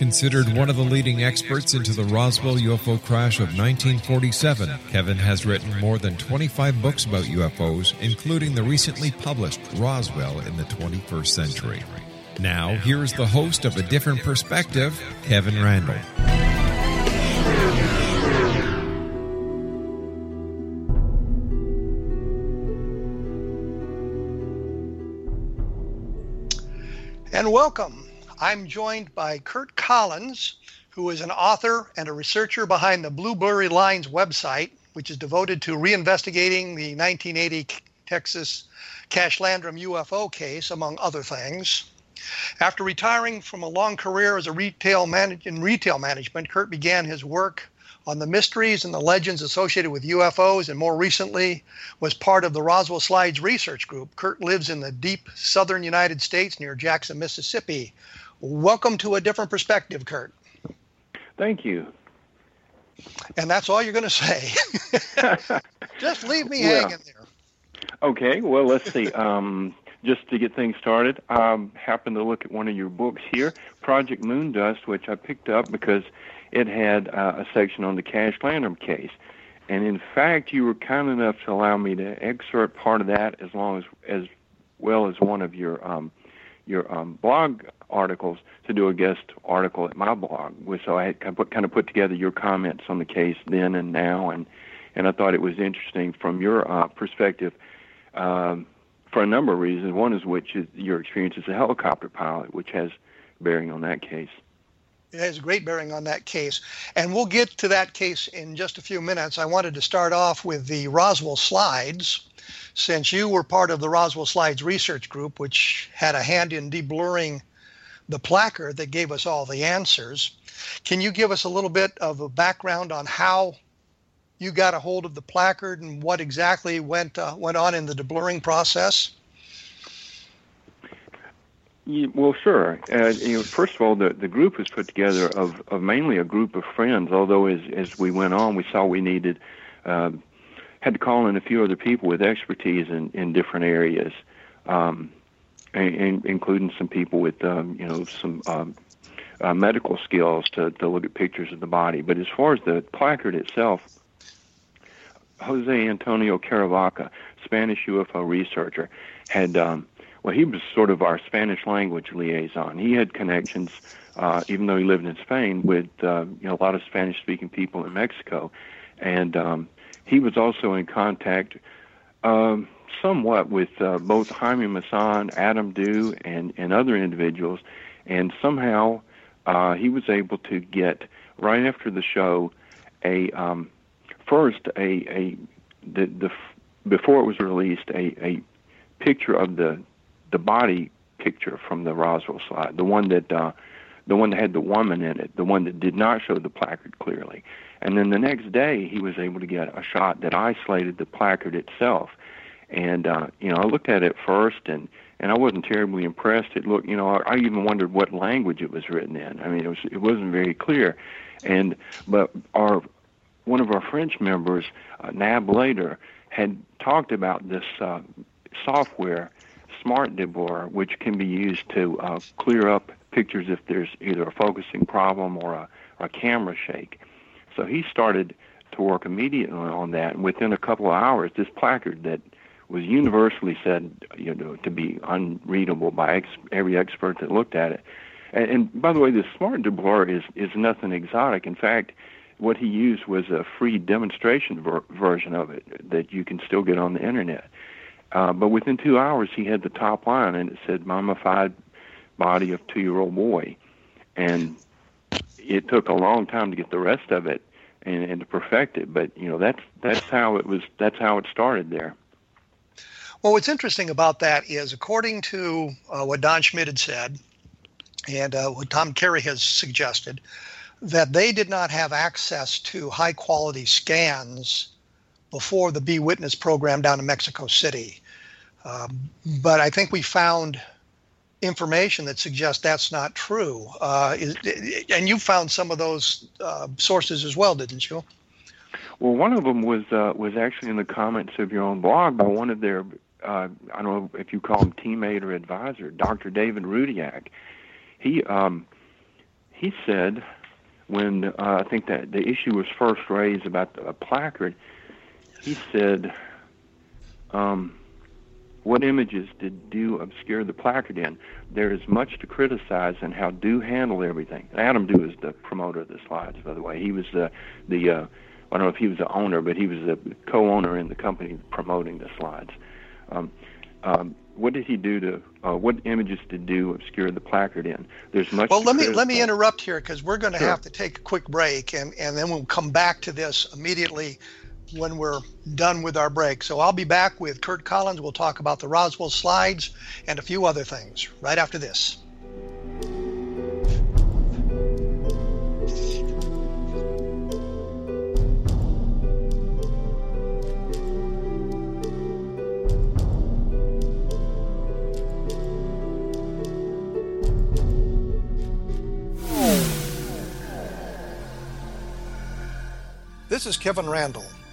Considered one of the leading experts into the Roswell UFO crash of 1947, Kevin has written more than 25 books about UFOs, including the recently published Roswell in the 21st Century. Now, here's the host of A Different Perspective, Kevin Randle. And welcome. I'm joined by Curt Collins, who is an author and a researcher behind the Blue Blurry Lines website, which is devoted to reinvestigating the 1980 Texas Cash Landrum UFO case, among other things. After retiring from a long career as a retail man- in retail management, Curt began his work on the mysteries and the legends associated with UFOs, and more recently was part of the Roswell Slides Research Group. Curt lives in the deep southern United States near Jackson, Mississippi, Welcome to a different perspective, Curt. Thank you. And that's all you're going to say. just leave me well, hanging there. Okay. Well, let's see. Um, just to get things started, I um, happened to look at one of your books here, Project Moondust, which I picked up because it had uh, a section on the Cash Landrum case. And in fact, you were kind enough to allow me to excerpt part of that as long as as well as one of your um, your um, blog articles to do a guest article at my blog. So I had kind of put together your comments on the case then and now, and and I thought it was interesting from your uh, perspective um, for a number of reasons. One is which is your experience as a helicopter pilot, which has bearing on that case. It has great bearing on that case. And we'll get to that case in just a few minutes. I wanted to start off with the Roswell slides since you were part of the Roswell Slides research group, which had a hand in deblurring the placard that gave us all the answers, can you give us a little bit of a background on how you got a hold of the placard and what exactly went uh, went on in the deblurring process? Yeah, well, sure. Uh, you know, first of all, the, the group was put together of, of mainly a group of friends. Although as as we went on, we saw we needed uh, had to call in a few other people with expertise in, in different areas, um, and, and including some people with um, you know some um, uh, medical skills to, to look at pictures of the body. But as far as the placard itself, Jose Antonio Caravaca, Spanish UFO researcher, had um, well, he was sort of our Spanish language liaison. He had connections, uh, even though he lived in Spain, with uh, you know a lot of Spanish-speaking people in Mexico, and um, he was also in contact um, somewhat with uh, both Jaime Maussan, Adam Dew, and and other individuals, and somehow uh, he was able to get right after the show a um, first a a the the before it was released a a picture of the the body picture from the Roswell slide, the one that uh, the one that had the woman in it, the one that did not show the placard clearly. And then the next day, he was able to get a shot that isolated the placard itself. And uh, you know, I looked at it first, and and I wasn't terribly impressed. It looked, you know, I, I even wondered what language it was written in. I mean, it was it wasn't very clear. And but our one of our French members, uh, Nab Lator, had talked about this uh, software SmartDeblur, which can be used to uh, clear up pictures if there's either a focusing problem or a, a camera shake. So he started to work immediately on that, and within a couple of hours, this placard that was universally said, you know, to be unreadable by ex- every expert that looked at it. And, and by the way, the SmartDeblur is is nothing exotic. In fact, what he used was a free demonstration ver- version of it that you can still get on the internet. Uh, but within two hours, he had the top line, and it said "mummified body of two-year-old boy," and it took a long time to get the rest of it and, and to perfect it. But you know, that's that's how it was. That's how it started there. Well, what's interesting about that is, according to uh, what Don Schmidt had said, and uh, what Tom Carey has suggested, that they did not have access to high quality scans before the BeWitness program down in Mexico City. Um, but I think we found information that suggests that's not true. Uh, is, and you found some of those uh, sources as well, didn't you? Well, one of them was uh, was actually in the comments of your own blog by one of their uh, I don't know if you call him teammate or advisor, Dr. David Rudiak. He um, he said when uh, I think that the issue was first raised about the placard, he said, um, what images did Dew obscure the placard in? There is much to criticize in how Dew handled everything. Adam Dew is the promoter of the slides, by the way. He was the the uh, I don't know if he was the owner, but he was the co-owner in the company promoting the slides. Um, um, what did he do to uh, what images did Dew obscure the placard in? There's much. Well, let me let me interrupt here because we're going to sure. have to take a quick break, and and then we'll come back to this immediately when we're done with our break. So I'll be back with Curt Collins. We'll talk about the Roswell slides and a few other things right after this. This is Kevin Randle.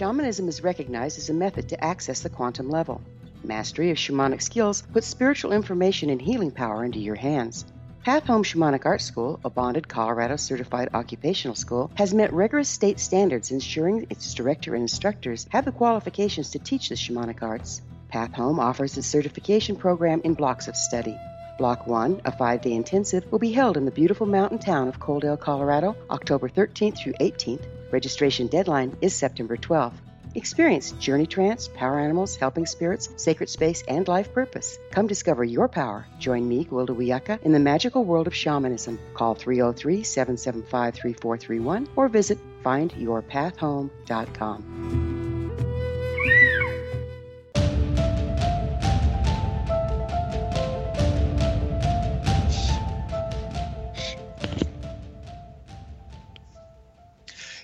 Shamanism is recognized as a method to access the quantum level. Mastery of shamanic skills puts spiritual information and healing power into your hands. Path Home Shamanic Art School, a bonded Colorado certified occupational school, has met rigorous state standards ensuring its director and instructors have the qualifications to teach the shamanic arts. Path Home offers its certification program in blocks of study. Block 1, a five day intensive, will be held in the beautiful mountain town of Coaldale, Colorado, October 13th through 18th. Registration deadline is September 12th. Experience journey trance, power animals, helping spirits, sacred space, and life purpose. Come discover your power. Join me, Gwilda Wiyaka, in the magical world of shamanism. Call 303 775 3431 or visit findyourpathhome.com.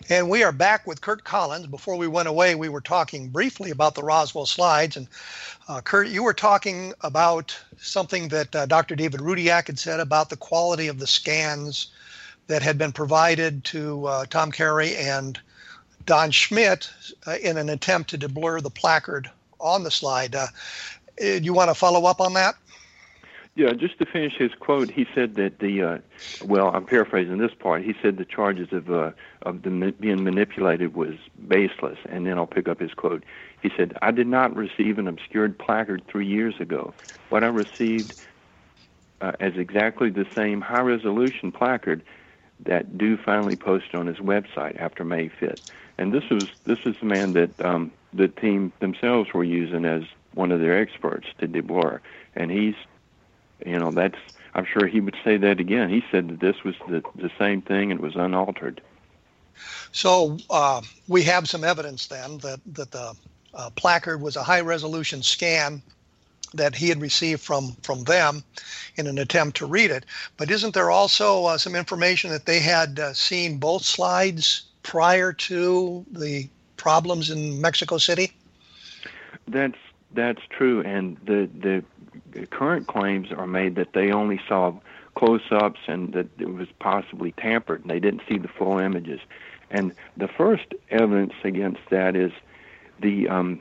And we are back with Curt Collins. Before we went away, we were talking briefly about the Roswell slides. And uh, Curt, you were talking about something that uh, Dr. David Rudiak had said about the quality of the scans that had been provided to uh, Tom Carey and Don Schmidt uh, in an attempt to deblur the placard on the slide. Uh, do you want to follow up on that? Yeah, just to finish his quote, he said that the uh, well, I'm paraphrasing this part. He said the charges of uh, of the being manipulated was baseless, and then I'll pick up his quote. He said, "I did not receive an obscured placard three years ago. What I received uh, as exactly the same high-resolution placard that Dew finally posted on his website after May 5th. And this was this is the man that um, the team themselves were using as one of their experts to deblur, and he's you know that's I'm sure he would say that again. He said that this was the the same thing and was unaltered. So uh, we have some evidence then that that the uh, placard was a high resolution scan that he had received from from them in an attempt to read it. But isn't there also uh, some information that they had uh, seen both slides prior to the problems in Mexico City? That's that's true, and the the current claims are made that they only saw close-ups and that it was possibly tampered, and they didn't see the full images. And the first evidence against that is the um,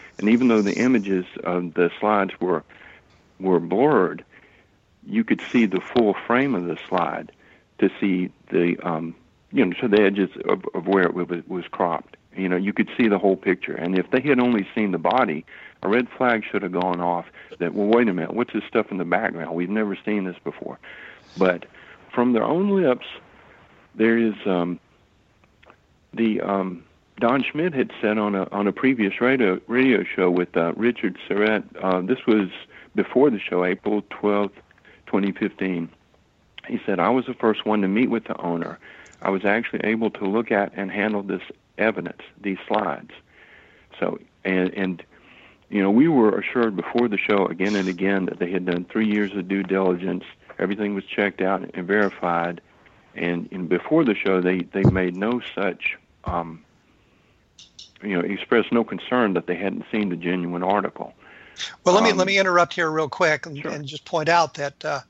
And even though the images of the slides were were blurred, you could see the full frame of the slide to see the um, you know to the edges of, of where it was, was cropped. You know, you could see the whole picture. And if they had only seen the body, a red flag should have gone off. That well, wait a minute, what's this stuff in the background? We've never seen this before. But from their own lips, there is um, the um, Don Schmidt had said on a on a previous radio radio show with uh, Richard Syrett. Uh, this was before the show, April twelfth, twenty fifteen. He said, "I was the first one to meet with the owner. I was actually able to look at and handle this evidence, these slides. So, and and you know, we were assured before the show again and again that they had done three years of due diligence. Everything was checked out and verified." And, and before the show, they, they made no such um, you know, expressed no concern that they hadn't seen the genuine article. Well, let me um, let me interrupt here real quick and, sure. and just point out that uh,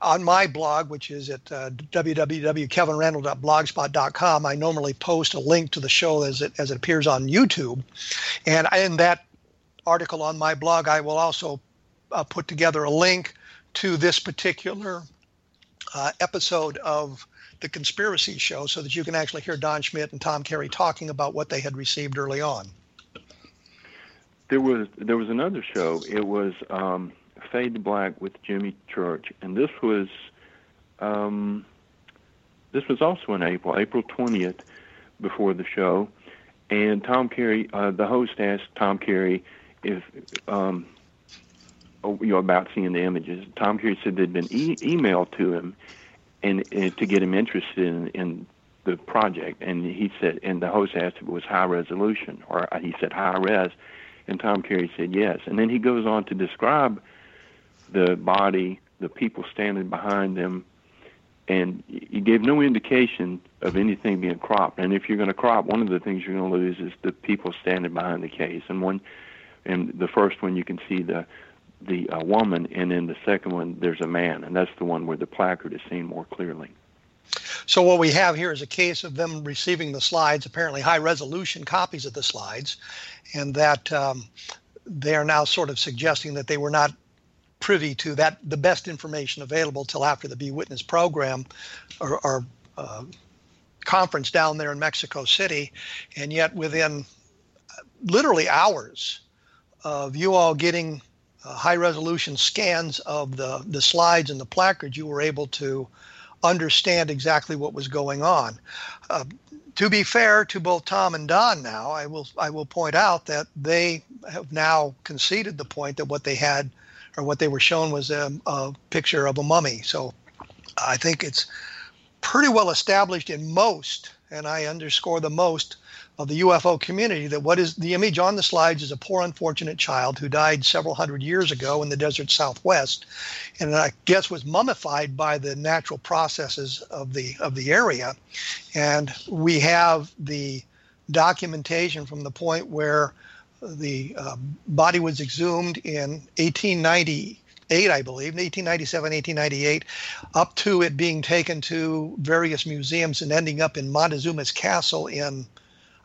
on my blog, which is at uh, www.kevinrandle.blogspot.com, I normally post a link to the show as it as it appears on YouTube, and in that article on my blog, I will also uh, put together a link to this particular uh, episode of the conspiracy show so that you can actually hear Don Schmidt and Tom Carey talking about what they had received early on. There was there was another show. It was um, Fade to Black with Jimmy Church, and this was um, this was also in April, April twentieth, before the show. And Tom Carey, uh, the host asked Tom Carey if um, oh, you know about seeing the images. Tom Carey said they'd been e- emailed to him, and, and to get him interested in, in the project. And he said, and the host asked if it was high resolution, or he said high res, and Tom Carey said yes. And then he goes on to describe the body, the people standing behind them, and he gave no indication of anything being cropped. And if you're going to crop, one of the things you're going to lose is the people standing behind the case. And one, and the first one you can see the the uh, woman, and in the second one there's a man, and that's the one where the placard is seen more clearly. So what we have here is a case of them receiving the slides, apparently high resolution copies of the slides, and that um, they are now sort of suggesting that they were not privy to that the best information available till after the BeWitness program or, or uh, conference down there in Mexico City, and yet within literally hours of you all getting uh, high resolution scans of the, the slides and the placards, you were able to understand exactly what was going on. Uh, to be fair to both Tom and Don now, I will I will point out that they have now conceded the point that what they had or what they were shown was a, a picture of a mummy. So I think it's pretty well established in most, and I underscore the most, of the UFO community that what is the image on the slides is a poor unfortunate child who died several hundred years ago in the desert southwest. And I guess was mummified by the natural processes of the of the area. And we have the documentation from the point where the uh, body was exhumed in 1898 I believe, 1897, 1898, up to it being taken to various museums and ending up in Montezuma's castle in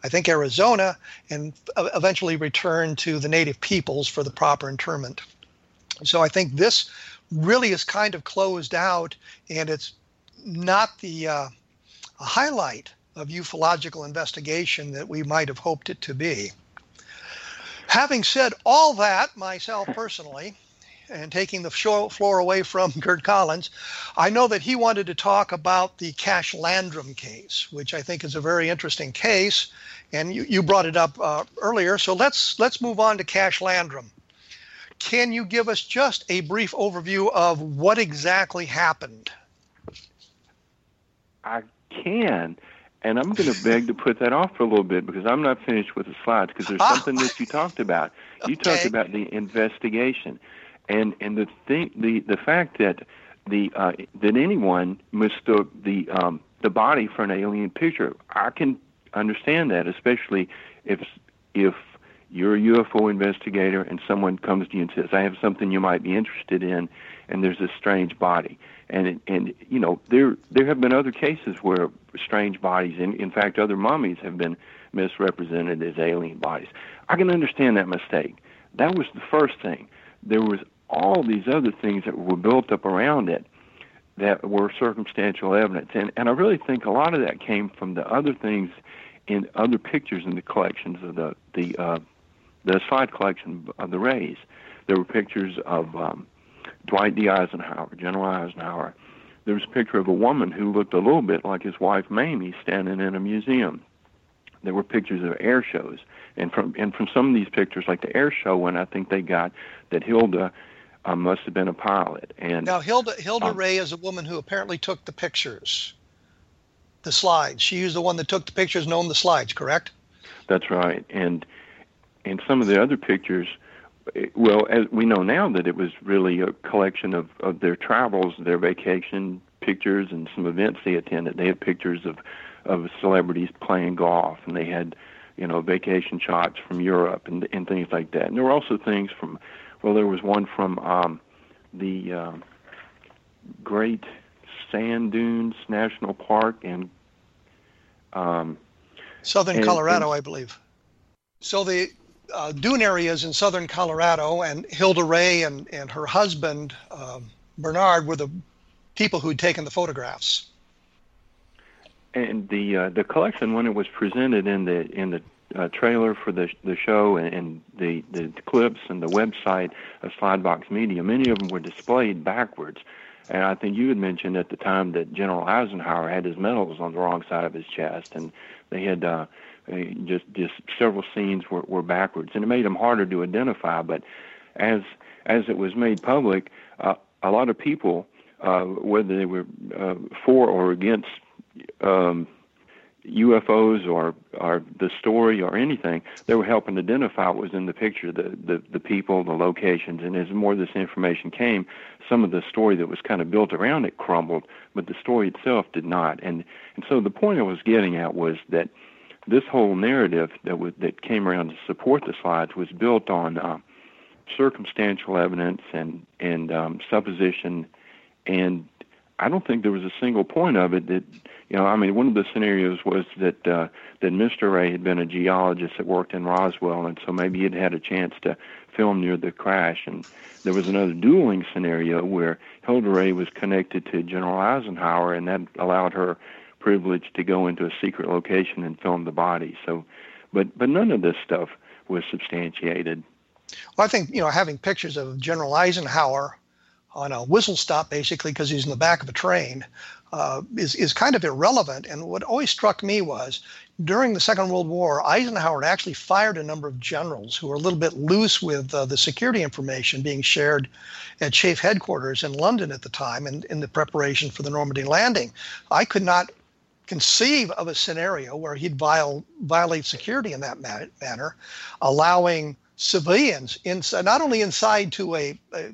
I think, Arizona, and eventually returned to the native peoples for the proper interment. So I think this really is kind of closed out, and it's not the uh, highlight of ufological investigation that we might have hoped it to be. Having said all that, myself personally, and taking the floor away from Curt Collins, I know that he wanted to talk about the Cash Landrum case, which I think is a very interesting case, and you, you brought it up uh, earlier. So let's let's move on to Cash Landrum. Can you give us just a brief overview of what exactly happened? I can. And I'm going to beg to put that off for a little bit because I'm not finished with the slides because there's ah. something that you talked about. You okay. talked about the investigation and and the thing the the fact that the uh, that anyone mistook the um, the body for an alien picture, I can understand that, especially if if you're a UFO investigator and someone comes to you and says, "I have something you might be interested in," and there's a strange body, and and you know there there have been other cases where strange bodies, in in fact, other mummies have been misrepresented as alien bodies. I can understand that mistake. That was the first thing. There was all these other things that were built up around it that were circumstantial evidence. And, and I really think a lot of that came from the other things in other pictures in the collections of the the uh, the slide collection of the Rays. There were pictures of um, Dwight D. Eisenhower, General Eisenhower. There was a picture of a woman who looked a little bit like his wife Mamie standing in a museum. there were pictures of air shows, and from and from some of these pictures, like the air show one, I think they got that Hilda uh, must have been a pilot. And now Hilda Hilda um, Ray is a woman who apparently took the pictures, the slides. She was the one that took the pictures and owned the slides, correct? That's right, and and some of the other pictures. Well, as we know now that it was really a collection of, of their travels, their vacation pictures, and some events they attended. They had pictures of of celebrities playing golf, and they had, you know, vacation shots from Europe and and things like that. And there were also things from, well, there was one from um, the um, Great Sand Dunes National Park in um, Southern And- Colorado, and- I believe. So the uh, dune areas in southern Colorado, and Hilda Ray and, and her husband um, Bernard were the people who'd taken the photographs. and the uh, the collection when it was presented in the in the uh, trailer for the the show and, and the the clips and the website of Slidebox Media, many of them were displayed backwards. And I think you had mentioned at the time that General Eisenhower had his medals on the wrong side of his chest, and they had uh, uh, just just several scenes were, were backwards, and it made them harder to identify. But as as it was made public, uh, a lot of people, uh, whether they were uh, for or against um, UFOs or or the story or anything, they were helping identify what was in the picture, the the, the people, the locations, and as more of this information came, some of the story that was kind of built around it crumbled, but the story itself did not. And and so the point I was getting at was that this whole narrative that was that came around to support the slides was built on uh, circumstantial evidence and and um, supposition, and I don't think there was a single point of it that you know. I mean, one of the scenarios was that uh, that Mr. Ray had been a geologist that worked in Roswell, and so maybe he'd had a chance to film near the crash. And there was another dueling scenario where Hilda Ray was connected to General Eisenhower, and that allowed her privilege to go into a secret location and film the body. So, but but none of this stuff was substantiated. Well, I think you know having pictures of General Eisenhower on a whistle stop, basically because he's in the back of a train, uh, is is kind of irrelevant. And what always struck me was during the Second World War, Eisenhower actually fired a number of generals who were a little bit loose with uh, the security information being shared at SHAEF headquarters in London at the time, and in the preparation for the Normandy landing. I could not conceive of a scenario where he'd viol- violate security in that ma- manner, allowing civilians inside, not only inside to a, a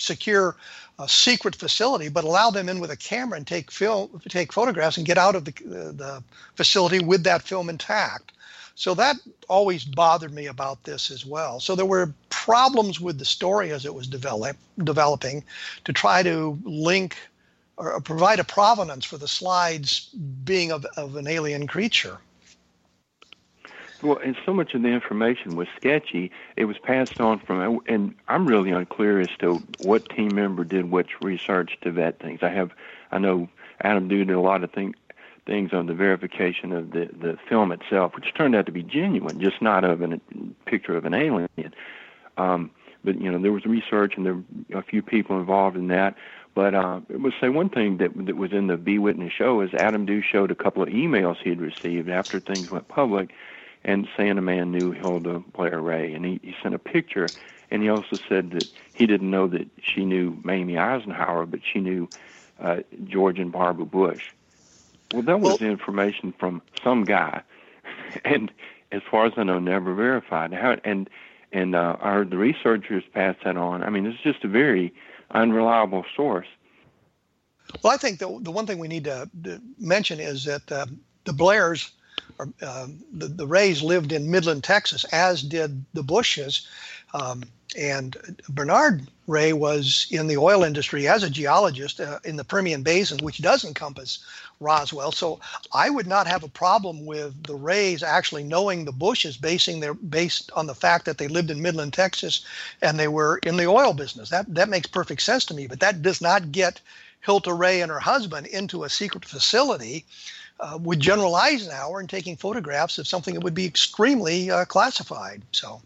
secure uh, secret facility, but allow them in with a camera and take film, take photographs, and get out of the, the facility with that film intact. So that always bothered me about this as well. So there were problems with the story as it was develop, developing to try to link or provide a provenance for the slides being of, of an alien creature. Well, and so much of the information was sketchy. It was passed on from, and I'm really unclear as to what team member did which research to vet things. I have, I know Adam Dew did a lot of things on the verification of the the film itself, which turned out to be genuine, just not of a picture of an alien. Um, but you know, there was research, and there were a few people involved in that. But uh, it was say one thing that that was in the BeWitness show is Adam Dew showed a couple of emails he'd received after things went public, and saying a man knew Hilda Blair Ray, and he, he sent a picture, and he also said that he didn't know that she knew Mamie Eisenhower, but she knew uh, George and Barbara Bush. Well, that was Well- information from some guy, and as far as I know, never verified. How and and uh, I heard the researchers pass that on. I mean, it's just a very unreliable source. Well, I think the, the one thing we need to, to mention is that uh, the Blairs, uh, the, the Rays, lived in Midland, Texas, as did the Bushes. Um, and Bernard Ray was in the oil industry as a geologist uh, in the Permian Basin, which does encompass Roswell. So I would not have a problem with the Rays actually knowing the Bushes, basing their based on the fact that they lived in Midland, Texas, and they were in the oil business. That that makes perfect sense to me. But that does not get Hilda Ray and her husband into a secret facility uh, with General Eisenhower and taking photographs of something that would be extremely uh, classified. So.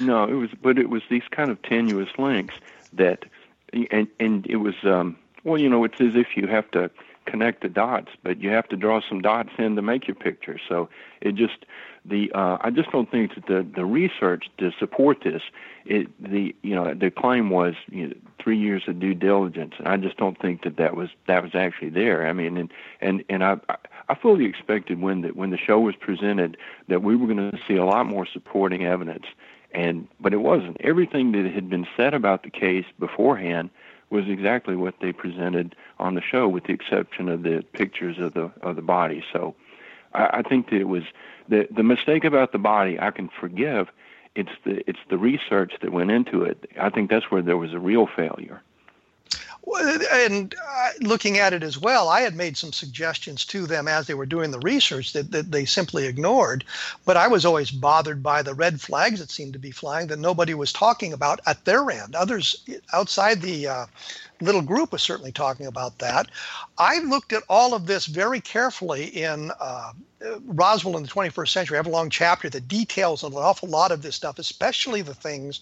No, it was, but it was these kind of tenuous links that, and and it was, um, well, you know, it's as if you have to connect the dots, but you have to draw some dots in to make your picture. So it just the uh, I just don't think that the the research to support this it the you know the claim was you know, three years of due diligence, and I just don't think that that was that was actually there. I mean, and and and I I fully expected when the when the show was presented that we were going to see a lot more supporting evidence, and but it wasn't. Everything that had been said about the case beforehand was exactly what they presented on the show, with the exception of the pictures of the of the body. So I, I think that it was the the mistake about the body I can forgive. It's the it's the research that went into it. I think that's where there was a real failure. And uh, looking at it as well, I had made some suggestions to them as they were doing the research that, that they simply ignored. But I was always bothered by the red flags that seemed to be flying that nobody was talking about at their end. Others outside the uh, little group was certainly talking about that. I looked at all of this very carefully in uh, Roswell in the 21st century. I have a long chapter that details an awful lot of this stuff, especially the things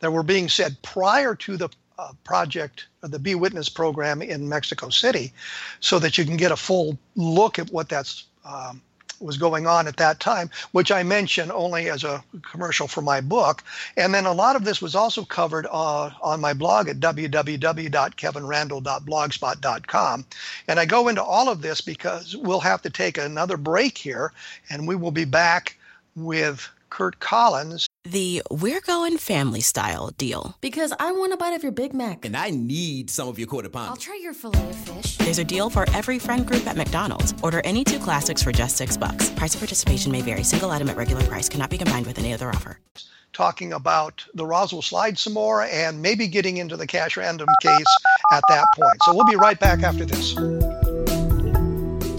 that were being said prior to the uh, project, the BeWitness program in Mexico City, so that you can get a full look at what that's um, was going on at that time, which I mention only as a commercial for my book. And then a lot of this was also covered uh, on my blog at www.kevinrandle.blogspot.com. And I go into all of this because we'll have to take another break here, and we will be back with Curt Collins. The We're Going Family Style deal. Because I want a bite of your Big Mac. And I need some of your quarter pound. I'll try your filet of fish. There's a deal for every friend group at McDonald's. Order any two classics for just six bucks. Price of participation may vary. Single item at regular price cannot be combined with any other offer. Talking about the Roswell slide some more and maybe getting into the Cash Landrum case at that point. So we'll be right back after this.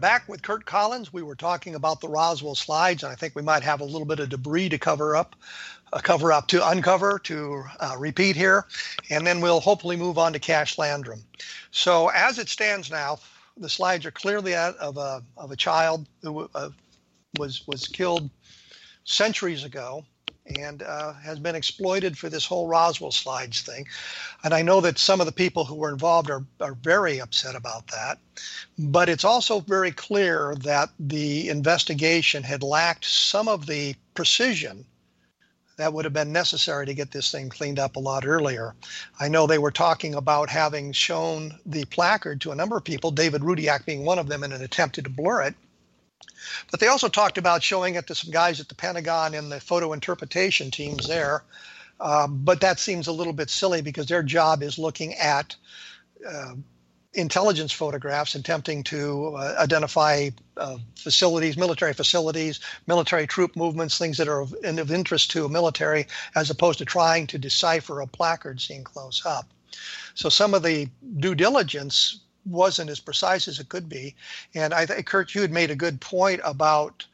back with Curt Collins. We were talking about the Roswell slides, and I think we might have a little bit of debris to cover up, uh, cover up to uncover to uh, repeat here, and then we'll hopefully move on to Cash Landrum. So as it stands now, the slides are clearly that of a of a child who uh, was was killed centuries ago and uh, has been exploited for this whole Roswell slides thing. And I know that some of the people who were involved are, are very upset about that. But it's also very clear that the investigation had lacked some of the precision that would have been necessary to get this thing cleaned up a lot earlier. I know they were talking about having shown the placard to a number of people, David Rudiak being one of them, in an attempt to blur it. But they also talked about showing it to some guys at the Pentagon and the photo interpretation teams there. Um, but that seems a little bit silly because their job is looking at uh, intelligence photographs, attempting to uh, identify uh, facilities, military facilities, military troop movements, things that are of, of interest to a military, as opposed to trying to decipher a placard seen close up. So some of the due diligence wasn't as precise as it could be. And I think Curt, you had made a good point about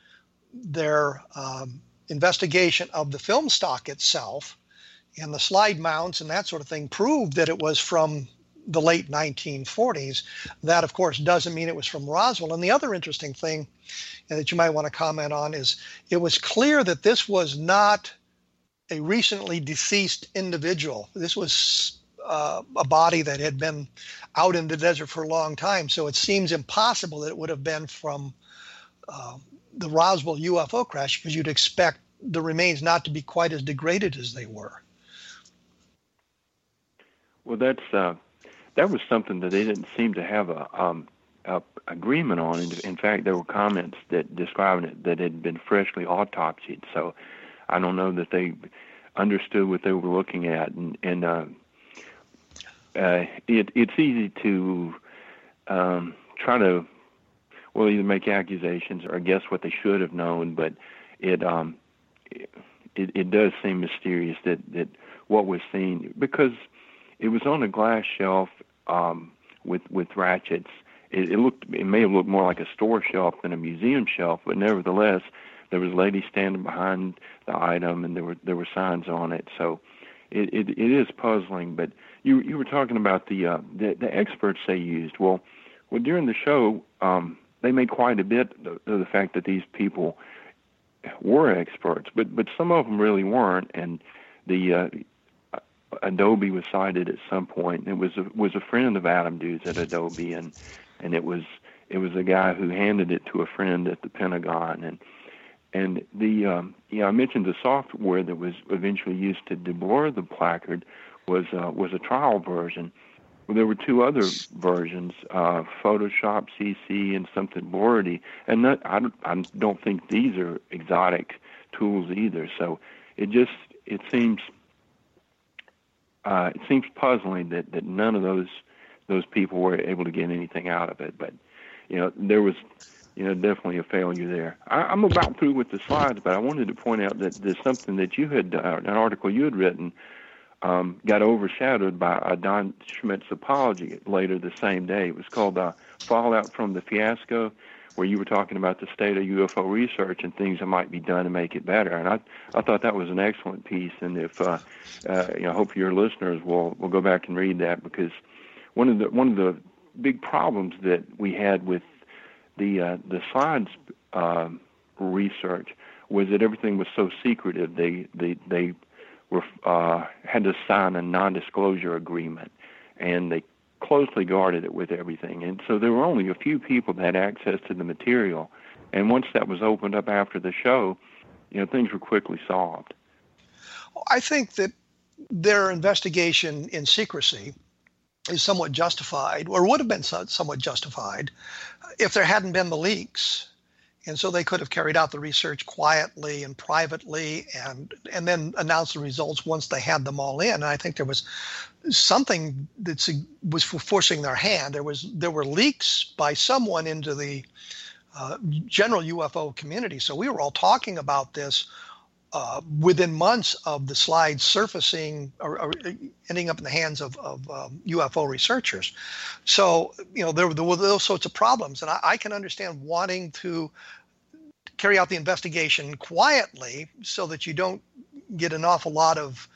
their um, investigation of the film stock itself and the slide mounts and that sort of thing proved that it was from the late 1940s. That, of course, doesn't mean it was from Roswell. And the other interesting thing that you might want to comment on is it was clear that this was not a recently deceased individual. This was uh, a body that had been out in the desert for a long time. So it seems impossible that it would have been from uh, the Roswell UFO crash because you'd expect the remains not to be quite as degraded as they were. Well, that's uh, that was something that they didn't seem to have a, um, a agreement on. In, in fact, there were comments that describing it that had been freshly autopsied. So I don't know that they understood what they were looking at, and, and uh, uh, it, it's easy to um, try to well either make accusations or guess what they should have known, but it um, it, it does seem mysterious that that what was seen because it was on a glass shelf um, with with ratchets. It, it looked it may have looked more like a store shelf than a museum shelf, but nevertheless there was a lady standing behind the item and there were there were signs on it. So it it, it is puzzling, but you you were talking about the uh, the, the experts they used. Well, well during the show, um, they made quite a bit of, the fact that these people were experts, but but some of them really weren't. And the uh, Adobe was cited at some point. It was a, was a friend of Adam Dew's at Adobe, and and it was it was a guy who handed it to a friend at the Pentagon, and and the um, I mentioned the software that was eventually used to deblur the placard was uh, was a trial version. Well, there were two other versions, uh, Photoshop CC and something Blurity, and I, don't, I don't think these are exotic tools either. So it just it seems uh, it seems puzzling that, that none of those those people were able to get anything out of it. But you know there was you know definitely a failure there. I, I'm about through with the slides, but I wanted to point out that there's something that you had uh, an article you had written um, got overshadowed by a Don Schmitt's apology later the same day. It was called uh, Fallout from the Fiasco, where you were talking about the state of UFO research and things that might be done to make it better. And I, I thought that was an excellent piece. And if, uh, uh, you know, I hope your listeners will, will go back and read that because one of the, one of the big problems that we had with the uh, the slides uh, research was that everything was so secretive. They they they were uh, had to sign a non-disclosure agreement, and they closely guarded it with everything. And so there were only a few people that had access to the material. And once that was opened up after the show, you know, things were quickly solved. I think that their investigation in secrecy is somewhat justified, or would have been somewhat justified, if there hadn't been the leaks. And so they could have carried out the research quietly and privately and and then announced the results once they had them all in. And I think there was something that was forcing their hand. There was there were leaks by someone into the uh, general UFO community. So we were all talking about this uh, within months of the slides surfacing or, or, ending up in the hands of, of um, UFO researchers. So, you know, there, there, were those sorts of problems. And I, I, can understand wanting to carry out the investigation quietly so that you don't get an awful lot of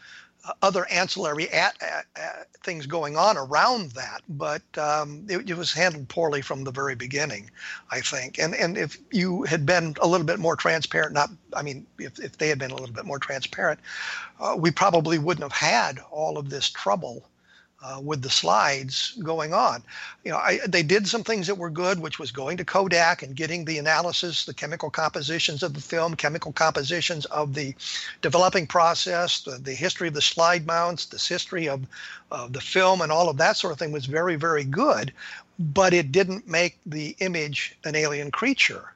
other ancillary at, at, at things going on around that, but um, it, it, was handled poorly from the very beginning, I think. And and if you had been a little bit more transparent, not I mean, if, if they had been a little bit more transparent, uh, we probably wouldn't have had all of this trouble uh, with the slides going on. You know, I, they did some things that were good, which was going to Kodak and getting the analysis, the chemical compositions of the film, chemical compositions of the developing process, the, the history of the slide mounts, this history of, of the film, and all of that sort of thing was very, very good. But it didn't make the image an alien creature.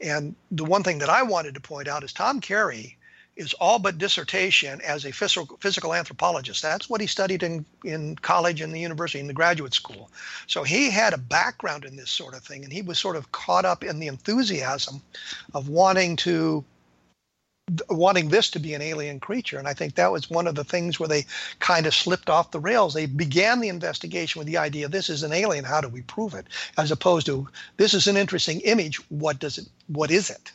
And the one thing that I wanted to point out is Tom Carey is all but dissertation as a physical, physical anthropologist. That's what he studied in, in college and the university, in the graduate school. So he had a background in this sort of thing, and he was sort of caught up in the enthusiasm of wanting to wanting this to be an alien creature. And i think that was one of the things where they kind of slipped off the rails. They began the investigation with the idea this is an alien. How do we prove it? As opposed to this is an interesting image. What does it what is it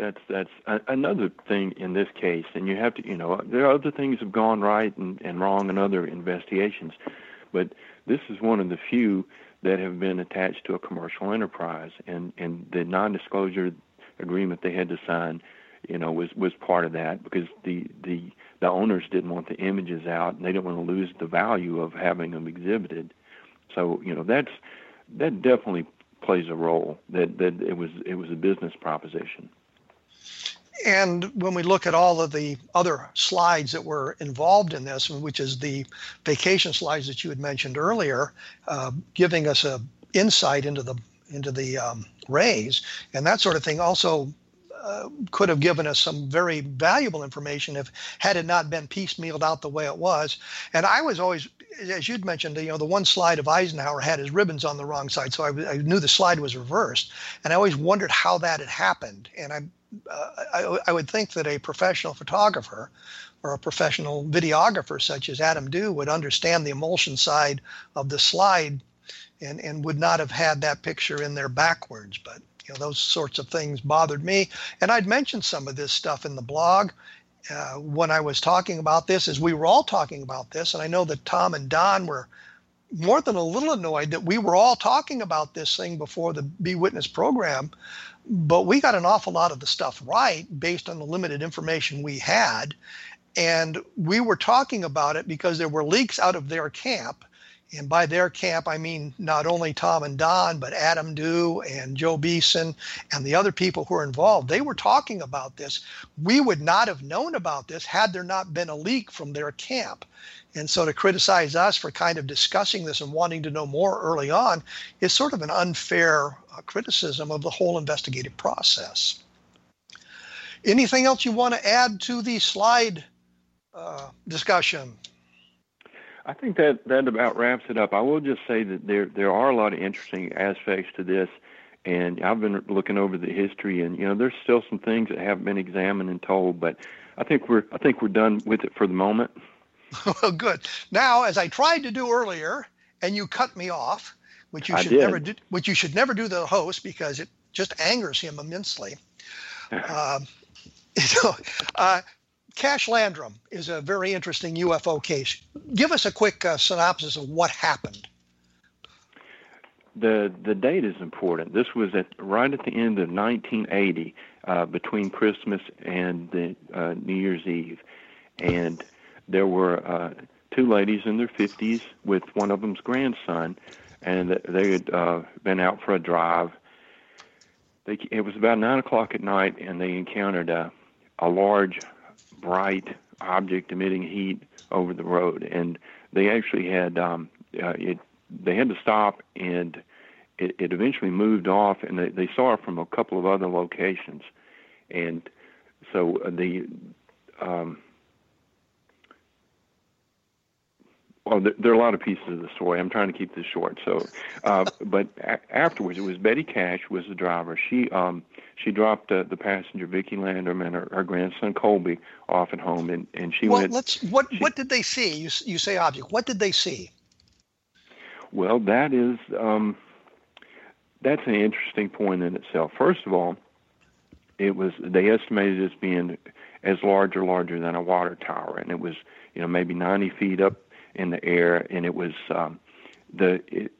that's that's a, another thing in this case, and you have to, you know, there are other things have gone right and, and wrong in other investigations, but this is one of the few that have been attached to a commercial enterprise, and and the non-disclosure agreement they had to sign, you know, was was part of that because the the the owners didn't want the images out, and they didn't want to lose the value of having them exhibited. So you know that's that definitely plays a role. That that it was it was a business proposition. And when we look at all of the other slides that were involved in this, which is the vacation slides that you had mentioned earlier, uh, giving us a insight into the into the um, rays and that sort of thing, also uh, could have given us some very valuable information if had it not been piecemealed out the way it was. And I was always, as you'd mentioned, you know, the one slide of Eisenhower had his ribbons on the wrong side, so I, I knew the slide was reversed, and I always wondered how that had happened. And I uh, I, I, would think that a professional photographer or a professional videographer such as Adam Dew would understand the emulsion side of the slide and, and would not have had that picture in there backwards. But you know, those sorts of things bothered me. And I'd mentioned some of this stuff in the blog uh, when I was talking about this, as we were all talking about this. And I know that Tom and Don were more than a little annoyed that we were all talking about this thing before the BeWitness program but we got an awful lot of the stuff right based on the limited information we had. And we were talking about it because there were leaks out of their camp. And by their camp, I mean not only Tom and Don, but Adam Dew and Joe Beeson and the other people who are involved. They were talking about this. We would not have known about this had there not been a leak from their camp. And so to criticize us for kind of discussing this and wanting to know more early on is sort of an unfair criticism of the whole investigative process. Anything else you want to add to the slide uh, discussion? I think that that about wraps it up. I will just say that there there are a lot of interesting aspects to this, and I've been looking over the history, and you know there's still some things that haven't been examined and told, but I think we're I think we're done with it for the moment. well, good. Now, as I tried to do earlier, and you cut me off, which you I should did. never do, which you should never do the host because it just angers him immensely. um, so, uh, Cash Landrum is a very interesting UFO case. Give us a quick uh, synopsis of what happened. the the date is important. This was at right at the end of 1980, uh, between Christmas and the uh, New Year's Eve, and there were uh, two ladies in their 50s with one of them's grandson, and they had uh, been out for a drive. They, it was about nine o'clock at night, and they encountered a a large, bright object emitting heat over the road, and they actually had um, uh, it. They had to stop, and it, it eventually moved off, and they, they saw it from a couple of other locations, and so the um, well, there, there, are a lot of pieces of the story. I'm trying to keep this short. So, uh, but a- afterwards, it was Betty Cash was the driver. She um, she dropped uh, the passenger Vickie Landrum and her, her grandson Colby off at home, and, and she well, went. let's what she, what did they see? You you say object. What did they see? Well, that is um, that's an interesting point in itself. First of all, it was they estimated it as being as large or larger than a water tower, and it was you know maybe 90 feet up in the air, and it was um, the it,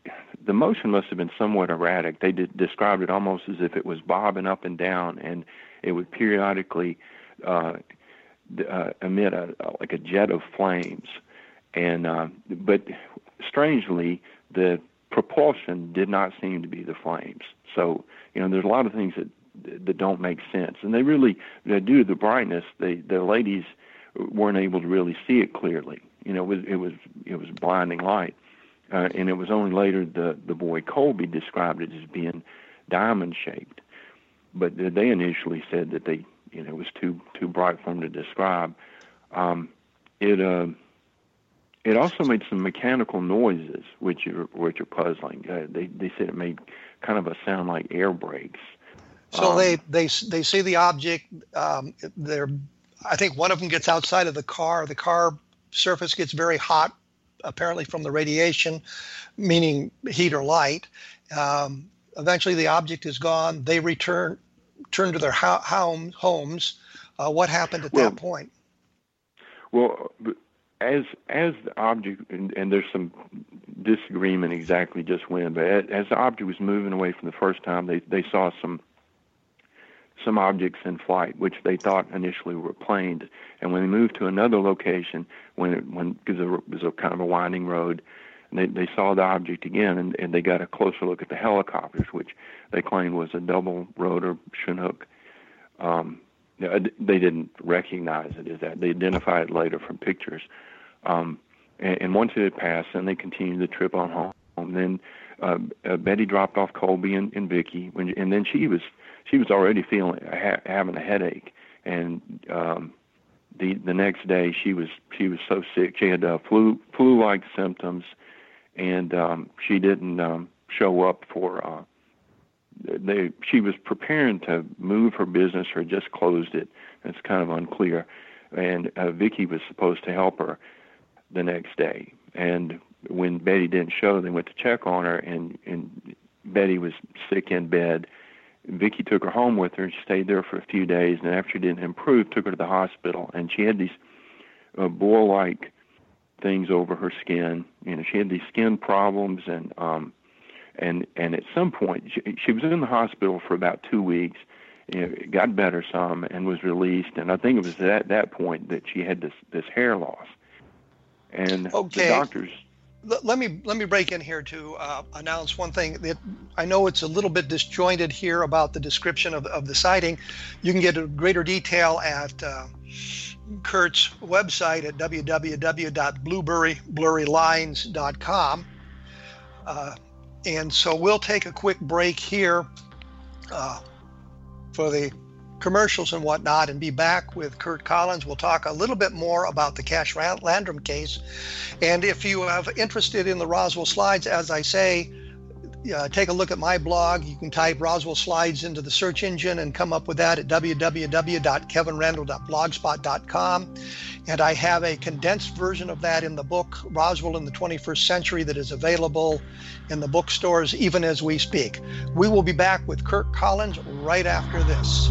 the motion must have been somewhat erratic. They did, described it almost as if it was bobbing up and down, and it would periodically uh, uh, emit a, like a jet of flames. And uh, but strangely, the propulsion did not seem to be the flames. So you know, there's a lot of things that that don't make sense, and they really, due to the brightness, they the ladies weren't able to really see it clearly. You know, it was it was it was blinding light, uh, and it was only later the the boy Colby described it as being diamond shaped, but they initially said that they you know it was too too bright for them to describe. Um, it uh, it also made some mechanical noises, which are which are puzzling. Uh, they they said it made kind of a sound like air brakes. So um, they they they see the object. Um, they're I think one of them gets outside of the car. The car surface gets very hot, apparently from the radiation, meaning heat or light. Um, eventually, the object is gone. They return turn to their ho- home, homes. Uh, what happened at well, that point? Well, as as the object, and, and, there's some disagreement exactly just when, but as, as the object was moving away from the first time, they they saw some some objects in flight, which they thought initially were planes. And when they moved to another location, when it, when because it was a kind of a winding road, they they saw the object again, and, and they got a closer look at the helicopters, which they claimed was a double rotor Chinook. Um, they didn't recognize it as that. They identified it later from pictures. Um, and, and once it had passed, then they continued the trip on home. Then uh, uh, Betty dropped off Colby and, and Vickie, when, and then she was she was already feeling ha- having a headache, and um, the the next day she was she was so sick. She had uh, flu flu like symptoms, and um, she didn't um, show up for. Uh, they she was preparing to move her business or just closed it. It's kind of unclear, and uh, Vickie was supposed to help her the next day, and when Betty didn't show, they went to check on her, and and Betty was sick in bed Vickie took her home with her and she stayed there for a few days. And after she didn't improve, took her to the hospital. And she had these uh, boil-like things over her skin. You know, she had these skin problems, and um, and and at some point, she, she was in the hospital for about two weeks. You know, got better some and was released. And I think it was at that point that she had this this hair loss. And okay. the doctors let me let me break in here to uh, announce one thing that I know it's a little bit disjointed here about the description of, of the sighting. You can get a greater detail at uh, Curt's website at www.blueberryblurrylines.com. Uh, and so we'll take a quick break here uh, for the commercials and whatnot and be back with Curt Collins. We'll talk a little bit more about the Cash Landrum case. And if you have interested in the Roswell slides, as I say, uh, take a look at my blog. You can type Roswell slides into the search engine and come up with that at www.kevinrandle.blogspot.com. And I have a condensed version of that in the book Roswell in the 21st Century that is available in the bookstores even as we speak. We will be back with Curt Collins right after this.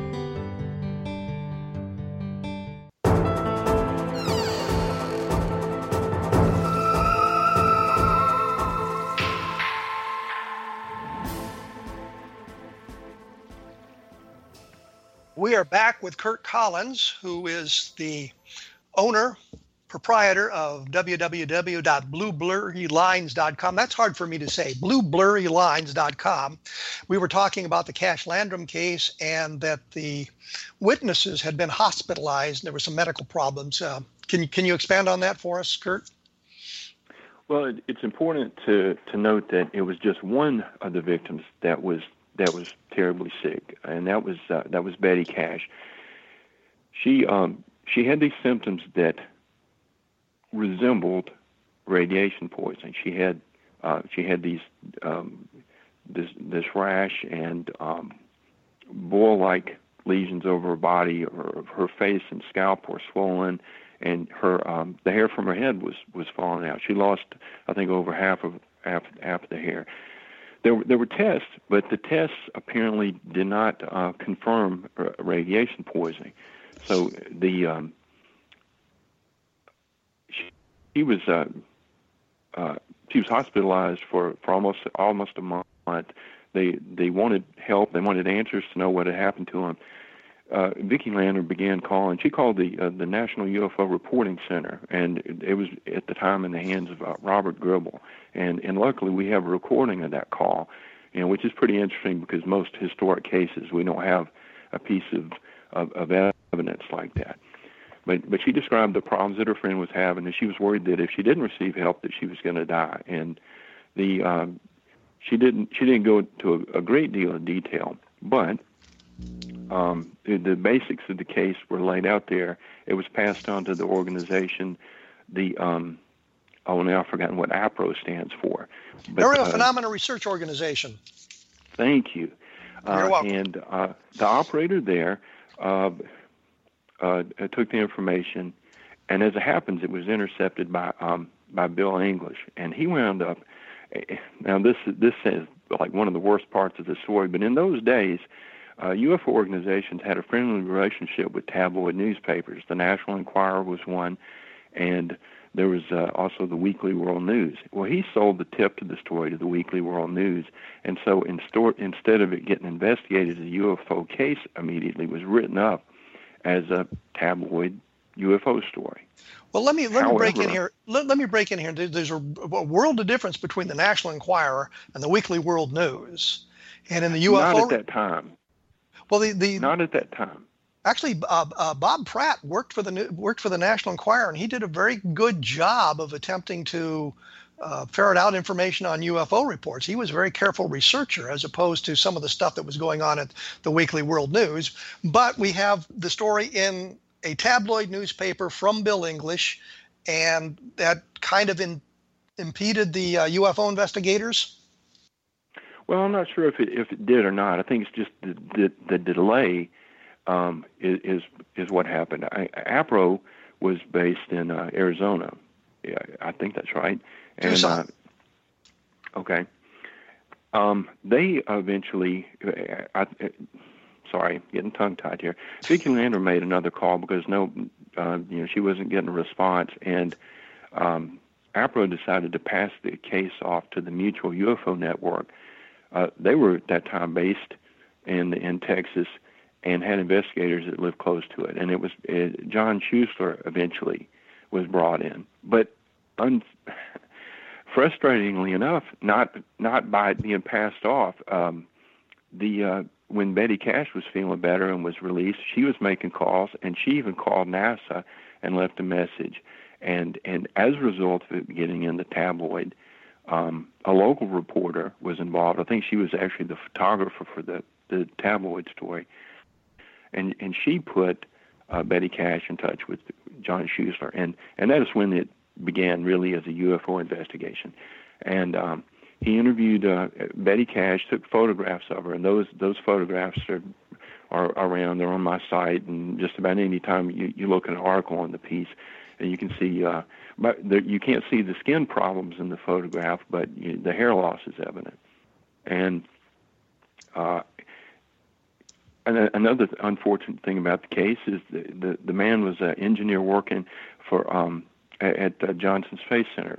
Are back with Curt Collins, who is the owner, proprietor of www.blueblurrylines.com. That's hard for me to say, blueblurrylines.com. We were talking about the Cash Landrum case and that the witnesses had been hospitalized. and There were some medical problems. Uh, can, can you expand on that for us, Curt? Well, it, it's important to, to note that it was just one of the victims that was that was terribly sick, and that was uh, that was Betty Cash. She um, she had these symptoms that resembled radiation poisoning. She had uh, she had these um, this this rash and um, boil-like lesions over her body. Her her face and scalp were swollen, and her um, the hair from her head was was falling out. She lost I think over half of half half of the hair. There, there were tests, but the tests apparently did not uh, confirm radiation poisoning. So the um, she, she was uh, uh, she was hospitalized for, for almost almost a month. They they wanted help. They wanted answers to know what had happened to him. Uh, Vicki Lander began calling. She called the uh, the National UFO Reporting Center, and it, was at the time in the hands of uh, Robert Gribble. And and luckily we have a recording of that call, you know, which is pretty interesting because most historic cases we don't have a piece of of, of evidence like that. But but she described the problems that her friend was having, and she was worried that if she didn't receive help, that she was going to die. And the um, she didn't she didn't go into a, a great deal of detail, but um, the, the basics of the case were laid out there. It was passed on to the organization. The um, oh now I've forgotten what APRO stands for. But, Aerial uh, Phenomena Research Organization. Thank you. You're uh, welcome. And uh, the operator there uh, uh, took the information, and as it happens, it was intercepted by um, by Bill English, and he wound up. eh, Now this this is like one of the worst parts of the story, but in those days, uh, UFO organizations had a friendly relationship with tabloid newspapers. The National Enquirer was one, and there was uh, also the Weekly World News. Well, he sold the tip to the story to the Weekly World News, and so in store, instead of it getting investigated as a UFO case immediately, was written up as a tabloid UFO story. Well, let me let me break in here. Let, let me break in here. There's a, a world of difference between the National Enquirer and the Weekly World News, and in the UFO. Not at that time. Well, the, the Not at that time. actually uh, uh, Bob Pratt worked for the new- worked for the National Enquirer, and he did a very good job of attempting to uh, ferret out information on UFO reports. He was a very careful researcher, as opposed to some of the stuff that was going on at the Weekly World News. But we have the story in a tabloid newspaper from Bill English, and that kind of in, impeded the uh, UFO investigators. Well, I'm not sure if it if it did or not. I think it's just the the, the delay um, is, is is what happened. I, APRO was based in uh, Arizona. Yeah, I think that's right. And uh, okay, um, they eventually. I, I, sorry, getting tongue tied here. Vicki Lander made another call because no Uh, you know, she wasn't getting a response, and um, APRO decided to pass the case off to the Mutual UFO Network. Uh, they were at that time based in in Texas and had investigators that lived close to it. And it was uh, John Schuessler eventually was brought in, but un- frustratingly enough, not not by being passed off. Um, the uh, when Betty Cash was feeling better and was released, she was making calls, and she even called NASA and left a message. And and as a result of it getting in the tabloid, um, a local reporter was involved. I think she was actually the photographer for the the tabloid story, and and she put uh, Betty Cash in touch with John Schuessler, and and that is when it began really as a UFO investigation, and um, he interviewed uh, Betty Cash, took photographs of her, and those those photographs are are around. They're on my site, and just about any time you you look at an article on the piece, and you can see. Uh, but there, you can't see the skin problems in the photograph, but you, the hair loss is evident. And uh, and another unfortunate thing about the case is the the, the man was an engineer working for um, at uh, Johnson Space Center.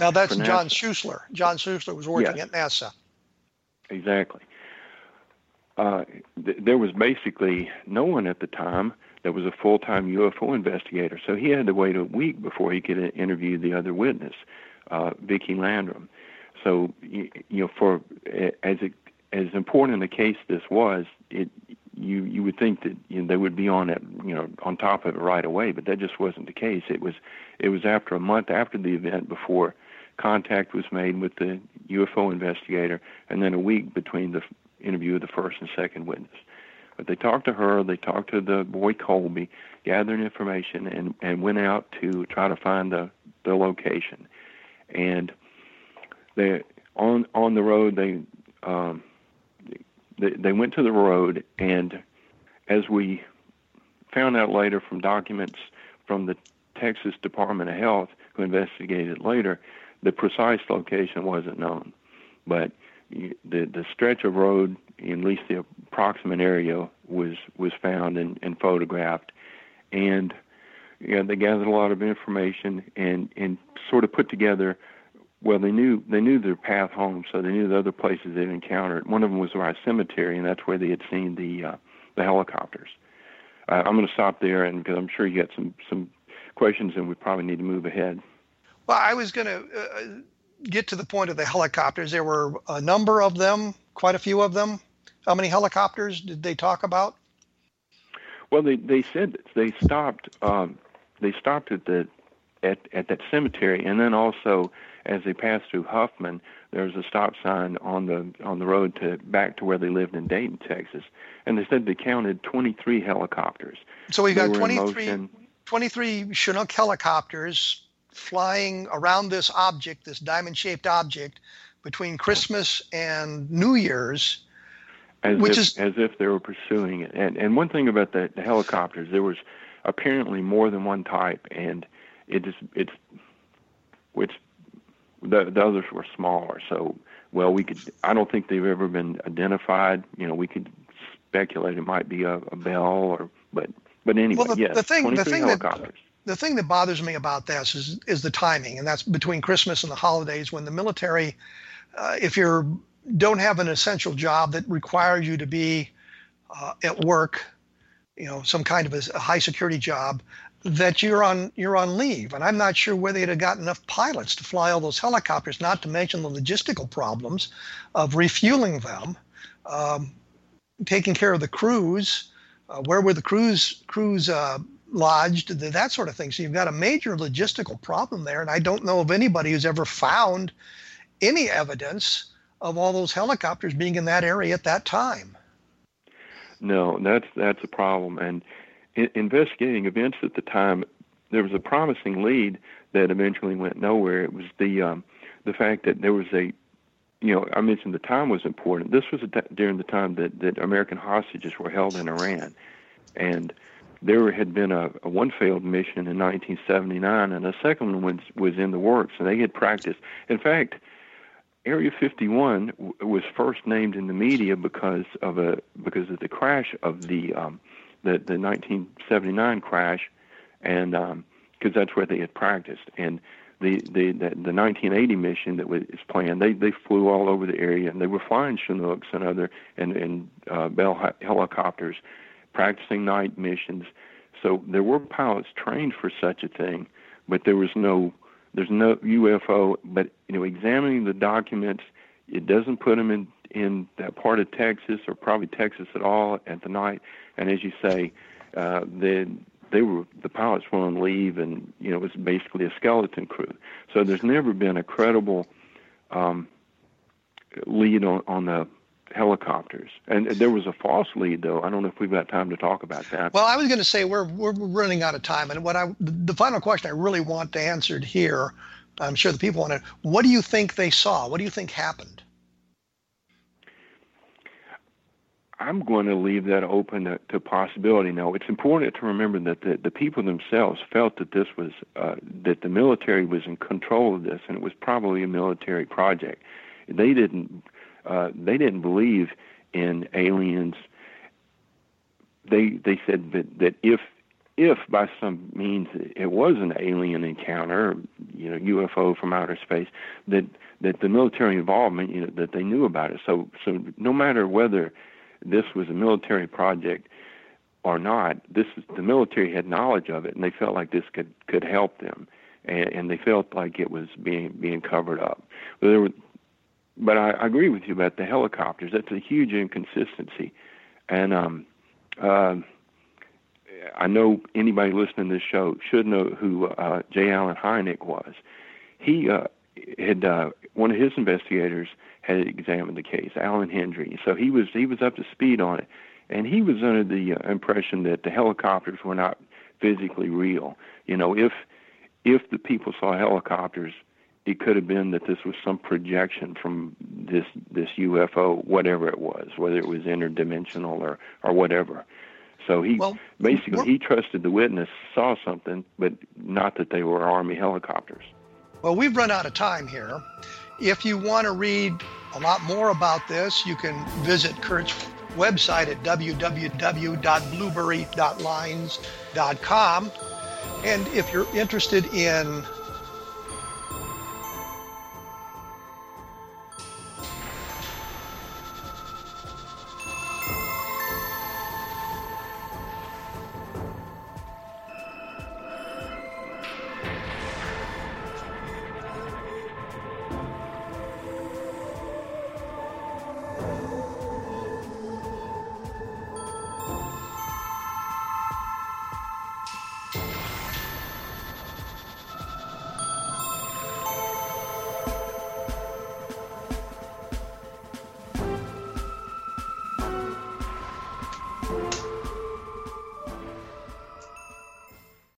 Now that's John Schuessler. John Schuessler was working yes. at NASA. Exactly. Uh, th- there was basically no one at the time that was a full-time UFO investigator, so he had to wait a week before he could interview the other witness, uh, Vickie Landrum. So you know, for as it, as important a case this was, it you you would think that you know, they would be on it, you know, on top of it right away, but that just wasn't the case. It was it was after a month after the event before contact was made with the UFO investigator, and then a week between the interview of the first and second witness. But they talked to her, they talked to the boy Colby, gathered information, and and went out to try to find the the location. And they on on the road they um, they, they went to the road, and as we found out later from documents from the Texas Department of Health, who investigated later, the precise location wasn't known. But the the stretch of road, at least the approximate area, was was found and, and photographed, and you know, they gathered a lot of information and and sort of put together well, they knew they knew their path home, so they knew the other places they'd encountered. One of them was our cemetery, and that's where they had seen the uh, the helicopters. Uh, I'm going to stop there, and because I'm sure you got some some questions, and we probably need to move ahead. Well, I was going to uh, get to the point of the helicopters. There were a number of them, quite a few of them. How many helicopters did they talk about? Well, they they said they stopped. Um, they stopped at the at at that cemetery, and then also as they passed through Huffman, there was a stop sign on the on the road to back to where they lived in Dayton, Texas, and they said they counted 23 helicopters. So we got 23, 23 Chinook helicopters flying around this object, this diamond-shaped object, between Christmas and New Year's. As which if, is as if they were pursuing it. And and one thing about the, the helicopters, there was apparently more than one type, and it is it's which the, the others were smaller. So, well, we could. I don't think they've ever been identified. You know, we could speculate it might be a, a Bell or, but but anyway, well, the, yes, the thing, the 23 thing helicopters. that the thing that bothers me about this is is the timing, and that's between Christmas and the holidays when the military, uh, if you don't have an essential job that requires you to be uh, at work, you know, some kind of a, a high security job, that you're on you're on leave, and I'm not sure whether they'd have got enough pilots to fly all those helicopters. Not to mention the logistical problems of refueling them, um, taking care of the crews. Uh, where were the crews crews uh, lodged? That sort of thing. So you've got a major logistical problem there, and I don't know of anybody who's ever found any evidence of all those helicopters being in that area at that time. No, that's that's a problem, and in, investigating events at the time, there was a promising lead that eventually went nowhere. It was the um, the fact that there was a, you know, I mentioned the time was important. This was during the time that that American hostages were held in Iran, and there had been a, a one failed mission in 1979, and a second one was was in the works, and they had practiced. In fact. Area 51 w- was first named in the media because of a because of the crash of the um, the, the 1979 crash and because um, that's where they had practiced. And the, the the the 1980 mission that was planned, they they flew all over the area and they were flying Chinooks and other and and uh, Bell helicopters, practicing night missions. So there were pilots trained for such a thing, but there was no there's no UFO. But you know, examining the documents, it doesn't put them in in that part of Texas or probably Texas at all at the night. And as you say, uh, the they were the pilots were on leave, and you know it was basically a skeleton crew. So there's never been a credible um, lead on, on the helicopters. And there was a false lead, though. I don't know if we've got time to talk about that. Well, I was going to say we're we're running out of time, and what I the final question I really want to answer here, I'm sure the people want to. What do you think they saw? What do you think happened? I'm going to leave that open to, to possibility. Now, it's important to remember that the, the people themselves felt that this was uh, that the military was in control of this, and it was probably a military project. They didn't uh, they didn't believe in aliens. They they said that that if if by some means it was an alien encounter, you know, UFO from outer space, that that the military involvement, you know, that they knew about it. So so no matter whether this was a military project or not, this the military had knowledge of it, and they felt like this could could help them, and, and they felt like it was being being covered up. But there were, but I, I agree with you about the helicopters. That's a huge inconsistency, and um, uh, I know anybody listening to this show should know who uh, J. Allen Hynek was. He uh, had uh, one of his investigators had examined the case, Allan Hendry. So he was he was up to speed on it, and he was under the uh, impression that the helicopters were not physically real. You know, if if the people saw helicopters, it could have been that this was some projection from this this UFO, whatever it was, whether it was interdimensional or or whatever. So he well, basically he trusted the witness saw something, but not that they were army helicopters. Well, we've run out of time here. If you want to read a lot more about this, you can visit Curt's website at www.blueblurrylines.com. And if you're interested in